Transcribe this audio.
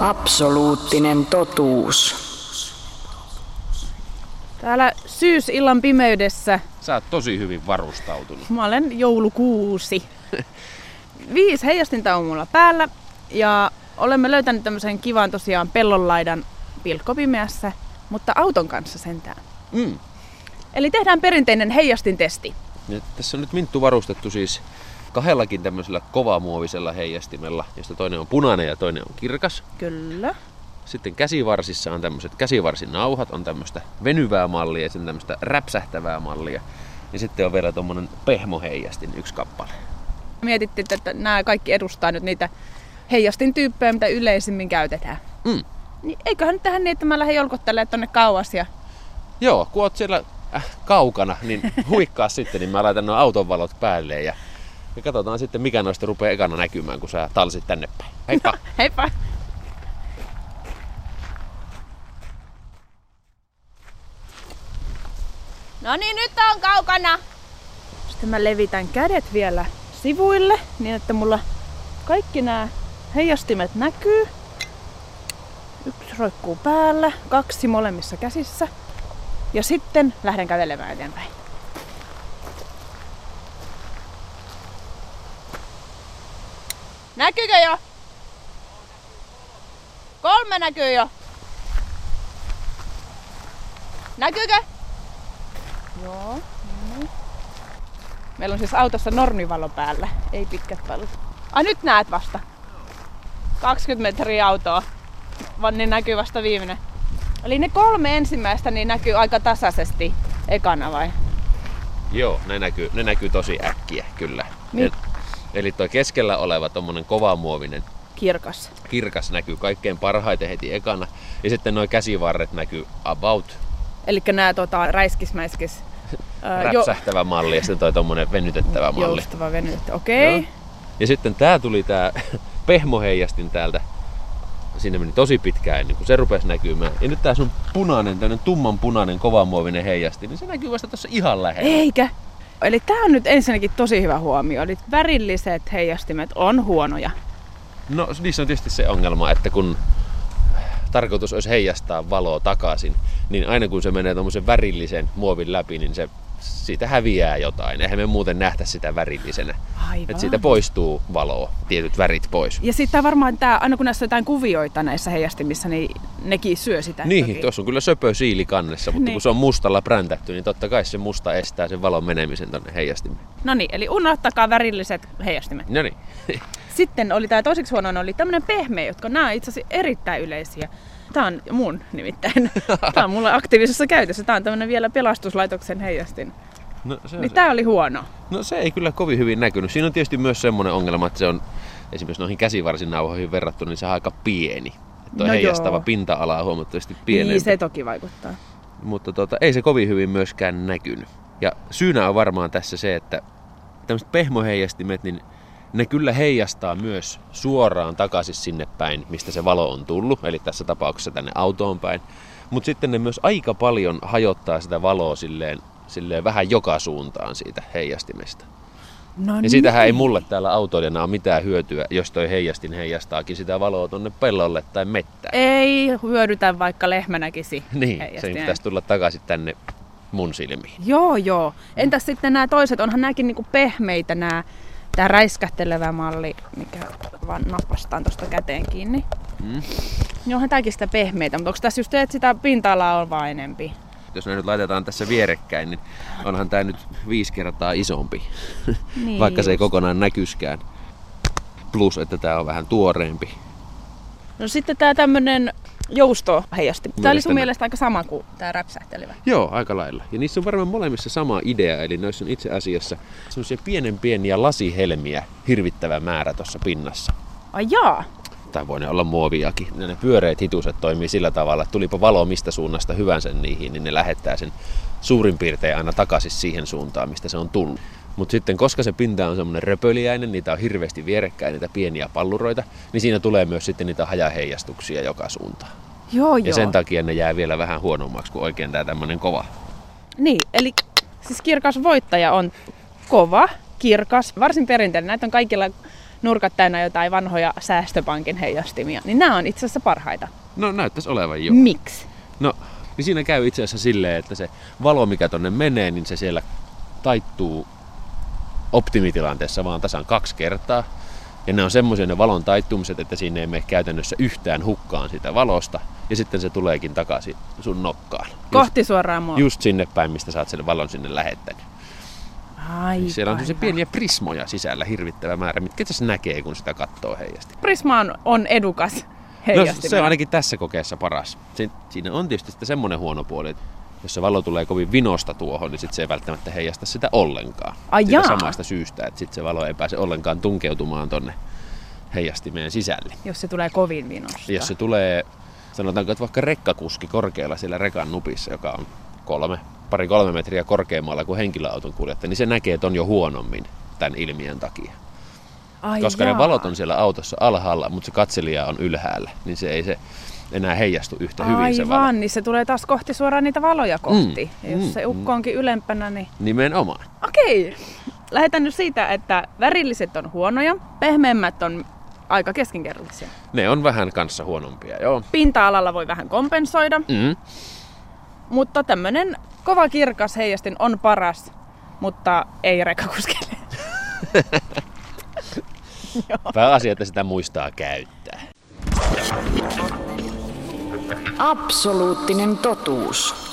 Absoluuttinen totuus. Täällä syysillan pimeydessä Sä oot tosi hyvin varustautunut. mä olen joulukuusi. Viisi heijastinta on mulla päällä ja olemme löytäneet tämmöisen kivan tosiaan pellonlaidan pilkkopimeässä, mutta auton kanssa sentään. Mm. Eli tehdään perinteinen heijastintesti. Ja tässä on nyt minttu varustettu siis kahdellakin tämmöisellä kovamuovisella heijastimella, josta toinen on punainen ja toinen on kirkas. Kyllä. Sitten käsivarsissa on tämmöiset käsivarsinauhat, on tämmöistä venyvää mallia ja sitten tämmöistä räpsähtävää mallia. Ja sitten on vielä tuommoinen pehmoheijastin yksi kappale. Mietittiin, että nämä kaikki edustaa nyt niitä heijastin tyyppejä, mitä yleisimmin käytetään. Mm. Niin eiköhän nyt tähän niin, että mä lähden jolkottelemaan tonne kauas ja Joo, kun oot siellä äh, kaukana, niin huikkaa sitten, niin mä laitan nuo auton valot päälle ja, ja katsotaan sitten, mikä noista rupeaa ekana näkymään, kun sä talsit tänne päin. Heippa! heippa! No niin, nyt on kaukana. Sitten mä levitän kädet vielä sivuille, niin että mulla kaikki nämä heijastimet näkyy. Yksi roikkuu päällä, kaksi molemmissa käsissä. Ja sitten lähden kävelemään eteenpäin. Näkyykö jo? Kolme näkyy jo. Näkyykö? Joo. no niin. Meillä on siis autossa normivalo päällä, ei pitkät valot. Ai nyt näet vasta. 20 metriä autoa, vaan niin näkyy vasta viimeinen. Eli ne kolme ensimmäistä niin näkyy aika tasaisesti ekana vai? Joo, ne näkyy, ne näkyy tosi äkkiä, kyllä. Niin. El- Eli tuo keskellä oleva tommonen kovamuovinen Kirkas. kirkas näkyy kaikkein parhaiten heti ekana. Ja sitten nuo käsivarret näkyy about Eli nämä tota, räiskismäiskis. räpsähtävä malli ja sitten toi tommonen venytettävä malli. Joustava venyt. Okei. Okay. Ja sitten tää tuli tää pehmoheijastin täältä. Sinne meni tosi pitkään ennen kuin se rupesi näkymään. Ja nyt tää sun punainen, tämmönen tumman punainen kovamuovinen heijastin, niin se näkyy vasta tuossa ihan lähellä. Eikä. Eli tämä on nyt ensinnäkin tosi hyvä huomio. Eli värilliset heijastimet on huonoja. No niissä on tietysti se ongelma, että kun tarkoitus olisi heijastaa valoa takaisin, niin aina kun se menee tuommoisen värillisen muovin läpi, niin se siitä häviää jotain. Eihän me muuten nähtä sitä värillisenä. Aivan. Että siitä poistuu valoa, tietyt värit pois. Ja sitten varmaan tää, aina kun näissä on jotain kuvioita näissä heijastimissa, niin nekin syö sitä. Niin, toki. tuossa on kyllä söpö siili kannessa, mutta Niin. kun se on mustalla präntätty, niin totta kai se musta estää sen valon menemisen tonne heijastimeen. No niin, eli unohtakaa värilliset heijastimet. No niin. Sitten oli tämä toiseksi huono, oli tämmöinen pehmeä, jotka nämä itse asiassa erittäin yleisiä. Tämä on mun nimittäin. Tämä on mulla aktiivisessa käytössä. Tämä on tämmöinen vielä pelastuslaitoksen heijastin. No se, Niin se. tämä oli huono. no se ei kyllä kovin hyvin näkynyt. Siinä on tietysti myös semmoinen ongelma, että se on esimerkiksi noihin käsivarsinauhoihin verrattuna, niin se on aika pieni. Tuo No heijastava joo. pinta-ala on huomattavasti pienempi. Niin se toki vaikuttaa. Mutta tota, ei se kovin hyvin myöskään näkynyt. Ja syynä on varmaan tässä se, että tämmöiset pehmoheijastimet, niin ne kyllä heijastaa myös suoraan takaisin sinne päin, mistä se valo on tullut, eli tässä tapauksessa tänne autoon päin. Mutta sitten ne myös aika paljon hajottaa sitä valoa silleen, silleen vähän joka suuntaan siitä heijastimesta. No Ja siitähän ei mulle täällä autoilijana ole mitään hyötyä, jos toi heijastin heijastaakin sitä valoa tonne pellolle tai mettään. Ei hyödytä, vaikka lehmä näkisi Niin, se heijastimia. pitäisi tulla takaisin tänne mun silmiin. Joo, joo. Entäs sitten nämä toiset? Onhan nämäkin niinku pehmeitä nämä. Tämä räiskähtelevä malli, mikä vaan nappastaan tuosta käteen kiinni. Mm. Niin onhan tämäkin sitä pehmeitä, mutta onko tässä just se, että sitä pinta-alaa on vaan enempi? Jos ne nyt laitetaan tässä vierekkäin, niin onhan tämä nyt viisi kertaa isompi, Niin vaikka se ei kokonaan näkyskään. Plus, että tämä on vähän tuoreempi. No sitten tämä tämmönen joustoheijasti. Tämä oli sun Mielestäni- mielestä aika sama kuin tämä räpsähtelevä. Joo, aika lailla. Ja niissä on varmaan molemmissa sama idea, eli noissa on itse asiassa semmoisia pienen pieniä lasihelmiä hirvittävä määrä tuossa pinnassa. Ai jaa. Tai voi ne olla muoviakin. Ja ne pyöreät hituset toimii sillä tavalla, että tulipa valo mistä suunnasta hyvänsä niihin, niin ne lähettää sen suurin piirtein aina takaisin siihen suuntaan, mistä se on tullut. Mutta sitten koska se pinta on semmoinen röpöliäinen, niitä on hirveästi vierekkäin, niitä pieniä palluroita, niin siinä tulee myös sitten niitä hajaheijastuksia joka suuntaan. Joo, Ja joo. sen takia ne jää vielä vähän huonommaksi kuin oikein tää tämmönen kova. Niin, eli siis kirkas voittaja on kova, kirkas, varsin perinteinen. Näitä on kaikilla nurkat täynnä jotain vanhoja säästöpankin heijastimia, niin nämä on itse asiassa parhaita. No näyttäisi olevan jo. Miksi? No, niin siinä käy itse asiassa silleen, että se valo, mikä tonne menee, niin se siellä taittuu optimitilanteessa vaan tasan kaksi kertaa. Ja ne on semmoisia ne valon taittumiset, että siinä ei mene käytännössä yhtään hukkaan sitä valosta. Ja sitten se tuleekin takaisin sun nokkaan. Kohti suoraan mua. Just sinne päin, mistä sä oot sen valon sinne lähettänyt. Ai, Siellä on se pieniä prismoja sisällä hirvittävä määrä, mitkä asiassa näkee, kun sitä katsoo heijasti. Prisma on, on edukas No, heijastimeen. se on ainakin tässä kokeessa paras. Se, siinä on tietysti sitten semmoinen huono puoli, että jos se valo tulee kovin vinosta tuohon, niin sit se ei välttämättä heijasta sitä ollenkaan. Ai Siitä jaa. samasta syystä, että sit se valo ei pääse ollenkaan tunkeutumaan tonne heijastimeen sisälle. Jos se tulee kovin vinosta. Jos se tulee, sanotaanko, että vaikka rekkakuski korkealla siellä rekan nupissa, joka on kolme, pari kolme metriä korkeammalla kuin henkilöauton kuljettaja, niin se näkee ton jo huonommin tämän ilmiön takia. Ai Koska jaa. ne valot on siellä autossa alhaalla, mutta se katselija on ylhäällä, niin se ei se enää heijastu yhtä hyvin se valo. Aivan, niin se tulee taas kohti suoraan niitä valoja kohti. Mm, Ja jos mm, se ukko onkin ylempänä, niin Nimenomaan. okei. Lähetän nyt siitä, että värilliset on huonoja, pehmeämmät on aika keskinkertaisia. Ne on vähän kanssa huonompia, joo. Pinta-alalla voi vähän kompensoida, Mm. mutta tämmönen kova kirkas heijastin on paras, mutta ei rekkakuskille. Pääasia, että sitä muistaa käyttää. Absoluuttinen totuus.